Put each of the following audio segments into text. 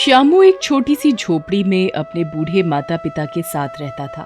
श्यामू एक छोटी सी झोपड़ी में अपने बूढ़े माता पिता के साथ रहता था।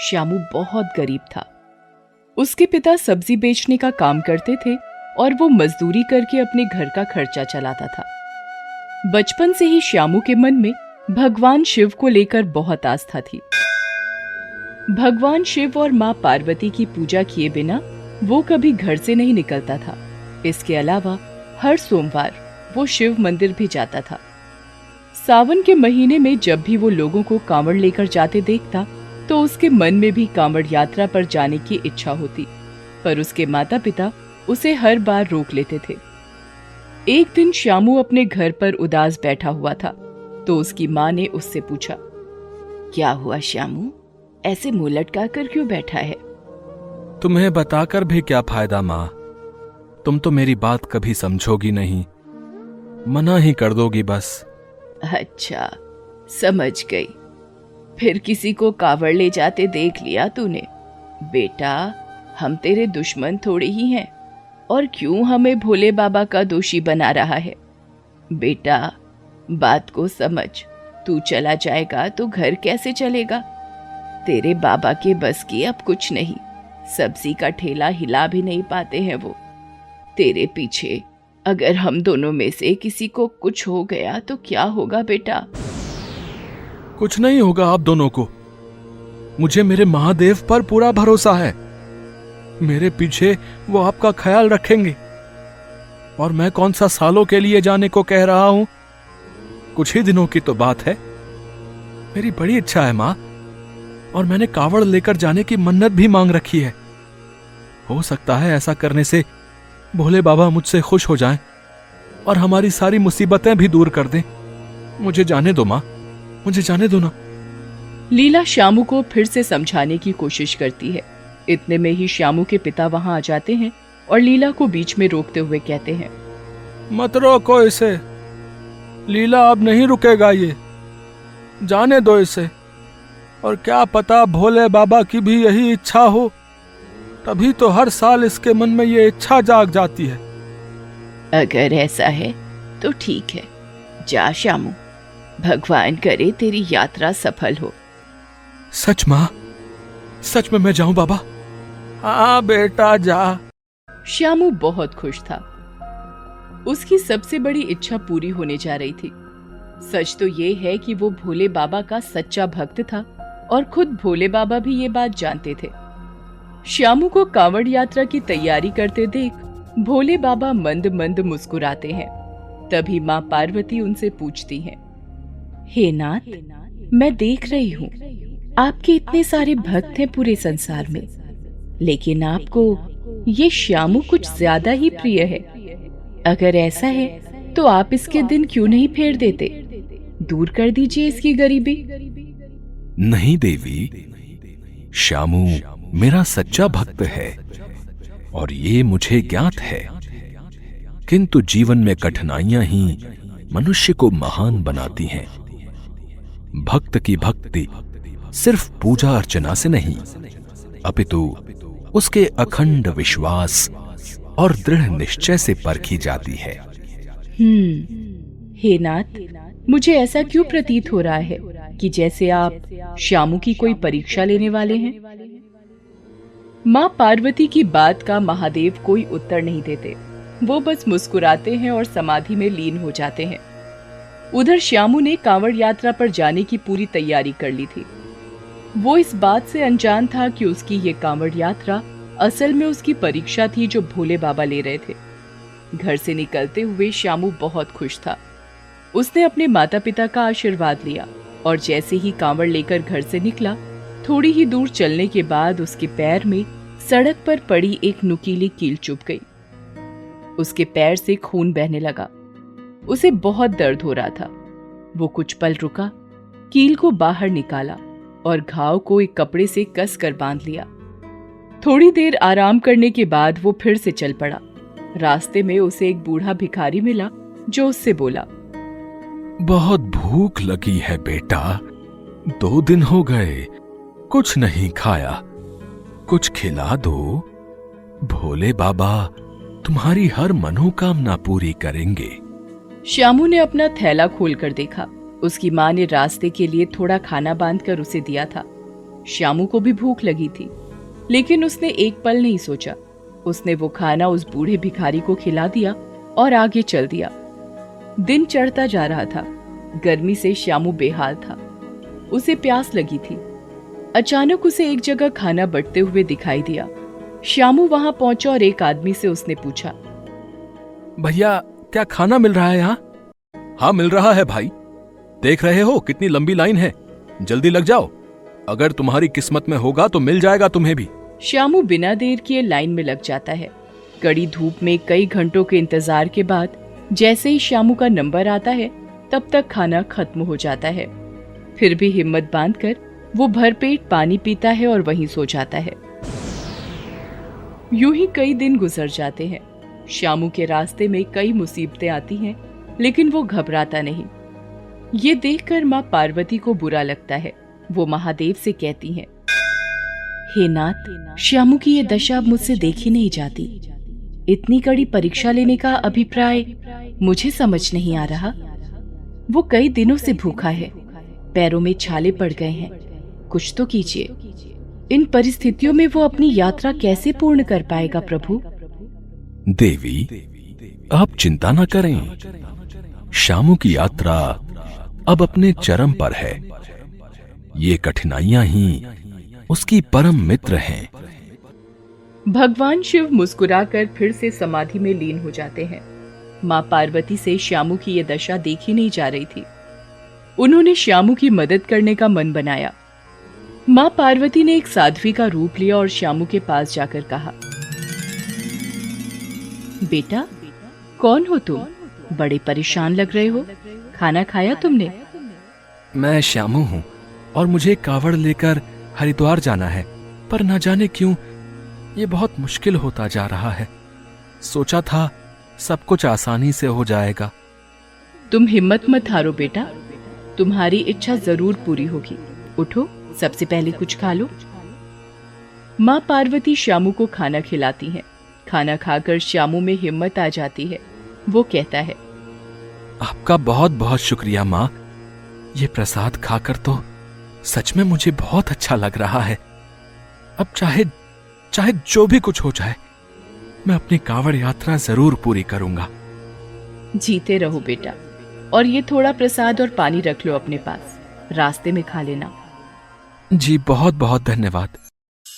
श्यामू बहुत गरीब था। उसके पिता सब्ज़ी बेचने का काम करते थे और वो मजदूरी करके अपने घर का खर्चा चलाता था। बचपन से ही श्यामू के मन में भगवान शिव को लेकर बहुत आस्था थी। भगवान शिव और माँ पार्वती की पूजा किए बिना वो कभी घर से नहीं निकलता था। इसके अलावा हर सोमवार वो शिव मंदिर भी जाता था। सावन के महीने में जब भी वो लोगों को कांवड़ लेकर जाते देखता तो उसके मन में भी कांवड़ यात्रा पर जाने की इच्छा होती, पर उसके माता पिता उसे हर बार रोक लेते थे। एक दिन श्यामू अपने घर पर उदास बैठा हुआ था तो उसकी माँ ने उससे पूछा, क्या हुआ श्यामू? ऐसे मुँह लटका कर क्यों बैठा है? तुम्हें बताकर भी क्या फ़ायदा माँ? तुम तो मेरी बात कभी समझोगी नहीं। मना ही कर दोगी बस। अच्छा समझ गई। फिर किसी को कावड़ ले जाते देख लिया तूने। बेटा, हम तेरे दुश्मन थोड़े ही हैं, और क्यों हमें भोले बाबा का दोषी बना रहा है? बेटा, बात को समझ। तू चला जाएगा तो घर कैसे चलेगा? तेरे बाबा के बस की अब कुछ नहीं। सब्ज़ी का ठेला हिला भी नहीं पाते हैं वो। तेरे पीछे अगर हम दोनों में से किसी को कुछ हो गया तो क्या होगा बेटा? कुछ नहीं होगा आप दोनों को। मुझे मेरे महादेव पर पूरा भरोसा है। मेरे पीछे वो आपका ख्याल रखेंगे। और मैं कौन सा सालों के लिए जाने को कह रहा हूँ? कुछ ही दिनों की तो बात है। मेरी बड़ी इच्छा है माँ। और मैंने कावड़ लेकर जाने की मन्नत भी मांग रखी है। हो सकता है ऐसा करने से भोले बाबा मुझसे खुश हो जाएँ और हमारी सारी मुसीबतें भी दूर कर दें। मुझे जाने दो माँ मुझे जाने दो ना। लीला श्यामू को फिर से समझाने की कोशिश करती है। इतने में ही श्यामू के पिता वहाँ आ जाते हैं और लीला को बीच में रोकते हुए कहते हैं। मत रोको इसे। लीला अब नहीं रुकेगा ये। जाने दो इसे। और क्या पता भोले बाबा की भी यही इच्छा हो। तभी तो हर साल इसके मन में ये इच्छा जाग जाती है। अगर ऐसा है तो ठीक है। जा श्यामू भगवान करे तेरी यात्रा सफल हो। सच माँ सच में मैं जाऊँ बाबा? हाँ बेटा जा। श्यामू बहुत खुश था। उसकी सबसे बड़ी इच्छा पूरी होने जा रही थी। सच तो ये है कि वो भोले बाबा का सच्चा भक्त था और खुद भोले बाबा भी ये बात जानते थे। श्यामू को कांवड़ यात्रा की तैयारी करते देख भोले बाबा मंद मंद मुस्कुराते हैं। तभी माँ पार्वती उनसे पूछती हैं, हे नाथ, मैं देख रही हूँ, आपके इतने सारे भक्त हैं पूरे संसार में, लेकिन आपको ये श्यामू कुछ ज़्यादा ही प्रिय है। अगर ऐसा है तो आप इसके दिन क्यों नहीं फेर देते? दूर कर दीजिए इसकी गरीबी। नहीं देवी, श्यामू मेरा सच्चा भक्त है और ये मुझे ज्ञात है। किंतु जीवन में कठिनाइयाँ ही मनुष्य को महान बनाती हैं। भक्त की भक्ति सिर्फ़ पूजा अर्चना से नहीं, अपितु उसके अखंड विश्वास और दृढ़ निश्चय से परखी जाती है। हम्म हे नाथ, मुझे ऐसा क्यों प्रतीत हो रहा है कि जैसे आप श्यामू की कोई परीक्षा लेने वाले हैं? माँ पार्वती की बात का महादेव कोई उत्तर नहीं देते। वो बस मुस्कुराते हैं और समाधि में लीन हो जाते हैं। उधर श्यामू ने कांवड़ यात्रा पर जाने की पूरी तैयारी कर ली थी। वो इस बात से अनजान था कि उसकी ये कांवड़ यात्रा असल में उसकी परीक्षा थी जो भोले बाबा ले रहे थे। घर से निकलते हुए श्यामू बहुत खुश था। उसने अपने माता पिता का आशीर्वाद लिया और जैसे ही कांवड़ लेकर घर से निकला, थोड़ी ही दूर चलने के बाद उसके पैर में सड़क पर पड़ी एक नुकीली कील चुप गई। उसके पैर से खून बहने लगा। उसे बहुत दर्द हो रहा था। वो कुछ पल रुका, कील को बाहर निकाला और घाव को एक कपड़े से कस कर बाँध लिया। थोड़ी देर आराम करने के बाद वो फिर से चल पड़ा। रास्ते में उसे एक बूढ़ा भिखारी मिला, जो उससे बोला, बहुत भूख लगी है बेटा। दो दिन हो गए, कुछ नहीं खाया। कुछ खिला दो। भोले बाबा, तुम्हारी हर मनोकामना पूरी करेंगे। श्यामू ने अपना थैला खोलकर देखा। उसकी माँ ने रास्ते के लिए थोड़ा खाना बांधकर उसे दिया था। श्यामू को भी भूख लगी थी। लेकिन उसने एक पल नहीं सोचा। उसने वो खाना उस बूढ़े भिखारी को खिला दिया और आगे चल दिया। दिन चढ़ता जा रहा था। गर्मी से श्यामू बेहाल था। उसे प्यास लगी थी। अचानक उसे एक जगह खाना बटते हुए दिखाई दिया। श्यामू वहाँ पहुँचा और एक आदमी से उसने पूछा भैया क्या खाना मिल रहा है यहाँ? हाँ मिल रहा है भाई। देख रहे हो कितनी लंबी लाइन है। जल्दी लग जाओ। अगर तुम्हारी किस्मत में होगा तो मिल जाएगा तुम्हें भी। श्यामू बिना देर किए लाइन में लग जाता है। कड़ी धूप में कई घंटों के इंतज़ार के बाद जैसे ही श्यामू का नंबर आता है तब तक खाना खत्म हो जाता है। फिर भी हिम्मत बांधकर वो भरपेट पानी पीता है और वहीं सो जाता है। यूँ ही कई दिन गुजर जाते हैं। श्यामू के रास्ते में कई मुसीबतें आती हैं, लेकिन वो घबराता नहीं। ये देखकर माँ पार्वती को बुरा लगता है। वो महादेव से कहती हैं, हे नाथ, श्यामू की ये दशा अब मुझसे देखी नहीं जाती। इतनी कड़ी परीक्षा लेने का अभिप्राय मुझे समझ नहीं आ रहा। वो कई दिनों से भूखा है। पैरों में छाले पड़ गए हैं। कुछ तो कीजिए। इन परिस्थितियों में वो अपनी यात्रा कैसे पूर्ण कर पाएगा प्रभु? देवी आप चिंता न करें। शामू की यात्रा अब अपने चरम पर है। ये कठिनाइयाँ ही उसकी परम मित्र हैं। भगवान शिव मुस्कुराकर फिर से समाधि में लीन हो जाते हैं। माँ पार्वती से श्यामू की यह दशा देखी नहीं जा रही थी। उन्होंने श्यामू की मदद करने का मन बनाया। माँ पार्वती ने एक साध्वी का रूप लिया और श्यामू के पास जाकर कहा बेटा कौन हो तुम? बड़े परेशान लग रहे हो। खाना खाया तुमने? मैं श्यामू हूँ और मुझे कावड़ लेकर हरिद्वार जाना है पर न जाने क्यों ये बहुत मुश्किल होता जा रहा है। सोचा था सब कुछ आसानी से हो जाएगा। तुम हिम्मत मत हारो बेटा तुम्हारी इच्छा ज़रूर पूरी होगी। उठो। सबसे पहले कुछ खा लो। माँ पार्वती श्यामू को खाना खिलाती हैं। खाना खाकर श्यामू में हिम्मत आ जाती है। वो कहता है आपका बहुत बहुत शुक्रिया माँ। ये प्रसाद खाकर तो सच में मुझे बहुत अच्छा लग रहा है। अब चाहे चाहे जो भी कुछ हो जाए मैं अपनी कांवड़ यात्रा ज़रूर पूरी करूँगा। जीते रहो बेटा। और ये थोड़ा प्रसाद और पानी रख लो अपने पास। रास्ते में खा लेना। जी बहुत बहुत धन्यवाद।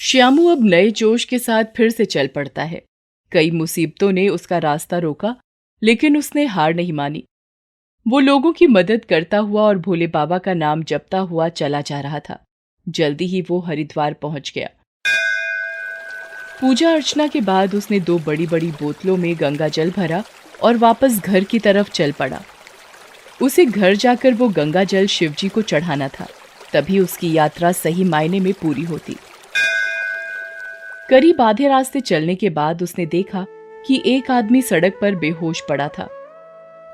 श्यामू अब नए जोश के साथ फिर से चल पड़ता है। कई मुसीबतों ने उसका रास्ता रोका, लेकिन उसने हार नहीं मानी। वो लोगों की मदद करता हुआ और भोले बाबा का नाम जपता हुआ चला जा रहा था। जल्दी ही वो हरिद्वार पहुँच गया। पूजा अर्चना के बाद उसने दो बड़ी बड़ी बोतलों में गंगा जल भरा और वापस घर की तरफ़ चल पड़ा। उसे घर जाकर वो गंगा जल शिवजी को चढ़ाना था। तभी उसकी यात्रा सही मायने में पूरी होती। करीब आधे रास्ते चलने के बाद उसने देखा कि एक आदमी सड़क पर बेहोश पड़ा था।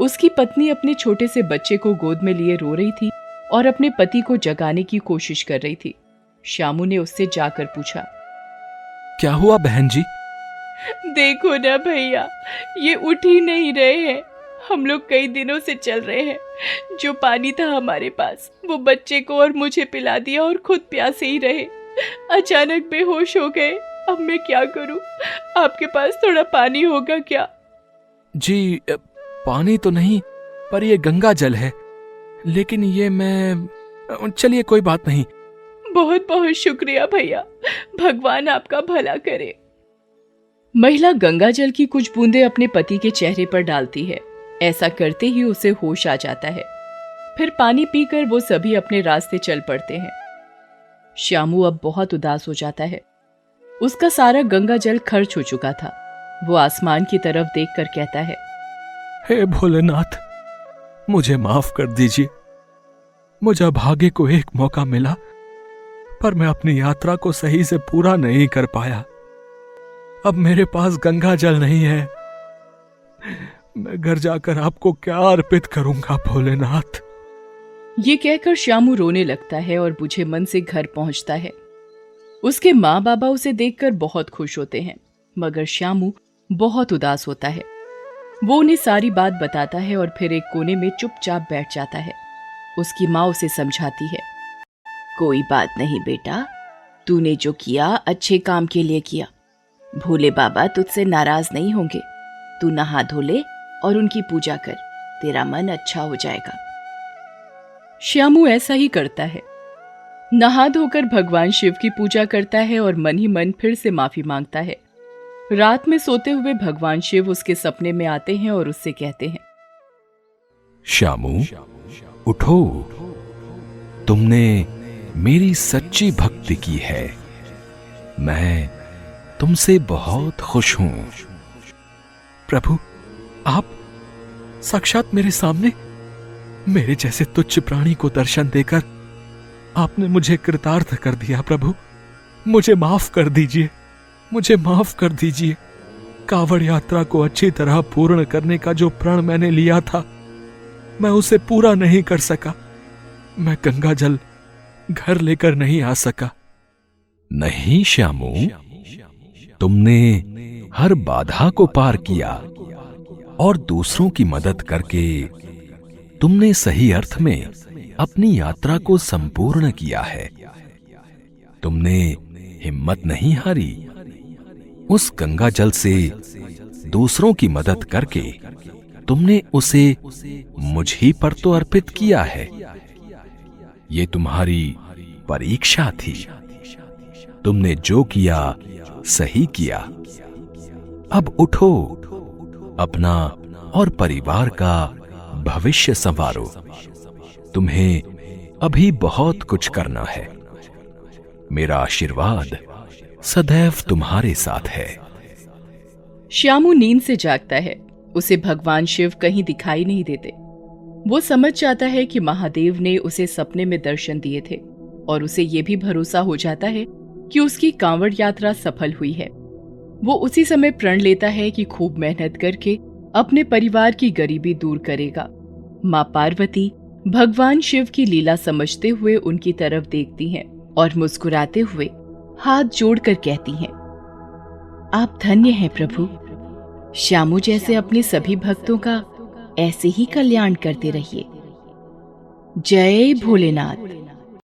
उसकी पत्नी अपने छोटे से बच्चे को गोद में लिए रो रही थी और अपने पति को जगाने की कोशिश कर रही थी। श्यामू ने उससे जाकर पूछा क्या हुआ बहन जी? देखो ना भैया ये उठ ही नहीं रहे हैं। हम लोग कई दिनों से चल रहे हैं। जो पानी था हमारे पास वो बच्चे को और मुझे पिला दिया और खुद प्यासे ही रहे। अचानक बेहोश हो गए। अब मैं क्या करूँ? आपके पास थोड़ा पानी होगा क्या? जी पानी तो नहीं पर ये गंगा जल है। लेकिन ये मैं चलिए कोई बात नहीं। बहुत बहुत शुक्रिया भैया। भगवान आपका भला करे। महिला गंगा जल की कुछ बूंदे अपने पति के चेहरे पर डालती है। ऐसा करते ही उसे होश आ जाता है। फिर पानी पीकर वो सभी अपने रास्ते चल पड़ते हैं। श्यामू अब बहुत उदास हो जाता है। उसका सारा गंगा जल खर्च हो चुका था। वो आसमान की तरफ़ देखकर कहता है, हे भोलेनाथ, मुझे माफ़ कर दीजिए। मुझे भाग्य को एक मौका मिला, पर मैं अपनी यात्रा को सही से पूरा नहीं कर पाया। अब मेरे पास गंगा जल नहीं है। मैं घर जाकर आपको क्या अर्पित करूँगा, भोलेनाथ? ये कहकर श्यामू रोने लगता है और बुझे मन से घर पहुँचता है। उसके माँ बाबा उसे देखकर बहुत खुश होते हैं, मगर श्यामू बहुत उदास होता है। वो उन्हें सारी बात बताता है और फिर एक कोने में चुपचाप बैठ जाता है। उसकी माँ उसे समझाती है, कोई बात नहीं बेटा, तूने जो किया, अच्छे काम के लिए किया। भोले बाबा तुझसे नाराज़ नहीं होंगे। तू नहा धो ले और उनकी पूजा कर। तेरा मन अच्छा हो जाएगा। श्यामू ऐसा ही करता है। नहा धोकर भगवान शिव की पूजा करता है और मन ही मन फिर से माफ़ी माँगता है। रात में सोते हुए भगवान शिव उसके सपने में आते हैं और उससे कहते हैं श्यामू उठो। तुमने मेरी सच्ची भक्ति की है। मैं तुमसे बहुत खुश हूँ। प्रभु आप साक्षात मेरे सामने, मेरे जैसे तुच्छ प्राणी को दर्शन देकर आपने मुझे कृतार्थ कर दिया, प्रभु। मुझे माफ़ कर दीजिए, मुझे माफ़ कर दीजिए। कावड़ यात्रा को अच्छी तरह पूर्ण करने का जो प्रण मैंने लिया था, मैं उसे पूरा नहीं कर सका। मैं गंगा जल घर लेकर नहीं आ सका। नहीं, श्यामू। तुमने हर बाधा को पार किया। और दूसरों की मदद करके तुमने सही अर्थ में अपनी यात्रा को संपूर्ण किया है। तुमने हिम्मत नहीं हारी। उस गंगा जल से दूसरों की मदद करके तुमने उसे मुझ ही पर तो अर्पित किया है। ये तुम्हारी परीक्षा थी। तुमने जो किया, सही किया। अब उठो। अपना और परिवार का भविष्य संवारो। तुम्हें अभी बहुत कुछ करना है। मेरा आशीर्वाद सदैव तुम्हारे साथ है। श्यामू नींद से जागता है। उसे भगवान शिव कहीं दिखाई नहीं देते। वो समझ जाता है कि महादेव ने उसे सपने में दर्शन दिए थे, और उसे ये भी भरोसा हो जाता है कि उसकी कांवड़ यात्रा सफल हुई है। वो उसी समय प्रण लेता है कि खूब मेहनत करके अपने परिवार की गरीबी दूर करेगा। माँ पार्वती भगवान शिव की लीला समझते हुए उनकी तरफ़ देखती हैं और मुस्कुराते हुए हाथ जोड़कर कहती हैं, आप धन्य हैं प्रभु। श्यामू जैसे अपने सभी भक्तों का ऐसे ही कल्याण करते रहिए। जय भोलेनाथ।